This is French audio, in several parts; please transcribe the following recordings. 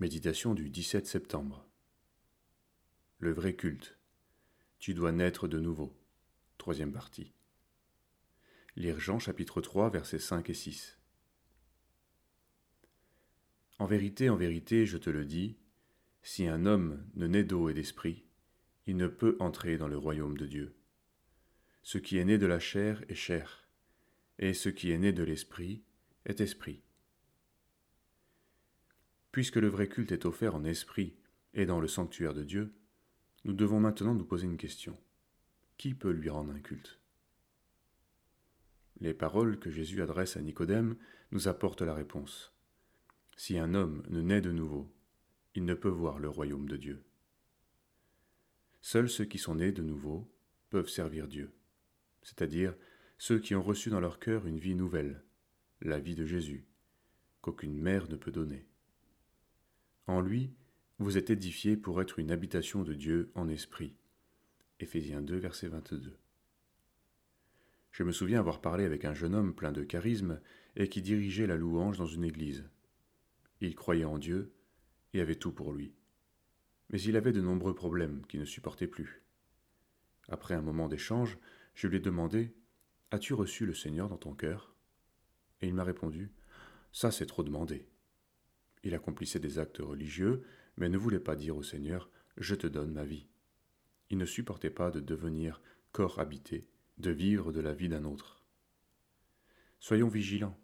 Méditation du 17 septembre. Le vrai culte. Tu dois naître de nouveau. Troisième partie. Lire Jean chapitre 3 versets 5 et 6. En vérité, en vérité, je te le dis, si un homme ne naît d'eau et d'esprit, il ne peut entrer dans le royaume de Dieu. Ce qui est né de la chair est chair, et ce qui est né de l'esprit est esprit. Puisque le vrai culte est offert en esprit et dans le sanctuaire de Dieu, nous devons maintenant nous poser une question. Qui peut lui rendre un culte? Les paroles que Jésus adresse à Nicodème nous apportent la réponse. Si un homme ne naît de nouveau, il ne peut voir le royaume de Dieu. Seuls ceux qui sont nés de nouveau peuvent servir Dieu, c'est-à-dire ceux qui ont reçu dans leur cœur une vie nouvelle, la vie de Jésus, qu'aucune mère ne peut donner. En lui, vous êtes édifiés pour être une habitation de Dieu en esprit. Éphésiens 2, verset 22. Je me souviens avoir parlé avec un jeune homme plein de charisme et qui dirigeait la louange dans une église. Il croyait en Dieu et avait tout pour lui. Mais il avait de nombreux problèmes qui ne supportait plus. Après un moment d'échange, je lui ai demandé As-tu reçu le Seigneur dans ton cœur? Et il m'a répondu Ça, c'est trop demandé. Il accomplissait des actes religieux, mais ne voulait pas dire au Seigneur Je te donne ma vie. Il ne supportait pas de devenir corps habité, de vivre de la vie d'un autre. Soyons vigilants.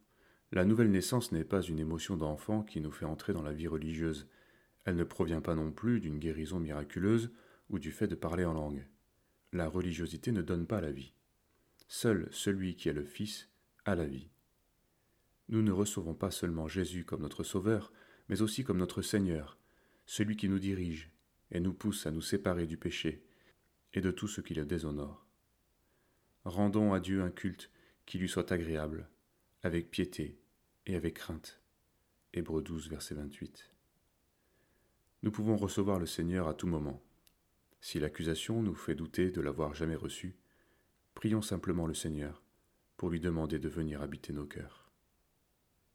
La nouvelle naissance n'est pas une émotion d'enfant qui nous fait entrer dans la vie religieuse. Elle ne provient pas non plus d'une guérison miraculeuse ou du fait de parler en langue. La religiosité ne donne pas la vie. Seul celui qui est le Fils a la vie. Nous ne recevons pas seulement Jésus comme notre Sauveur, mais aussi comme notre Seigneur, celui qui nous dirige et nous pousse à nous séparer du péché et de tout ce qui le déshonore. Rendons à Dieu un culte qui lui soit agréable, avec piété et avec crainte. Hébreux 12, verset 28. Nous pouvons recevoir le Seigneur à tout moment. Si l'accusation nous fait douter de l'avoir jamais reçu, prions simplement le Seigneur pour lui demander de venir habiter nos cœurs.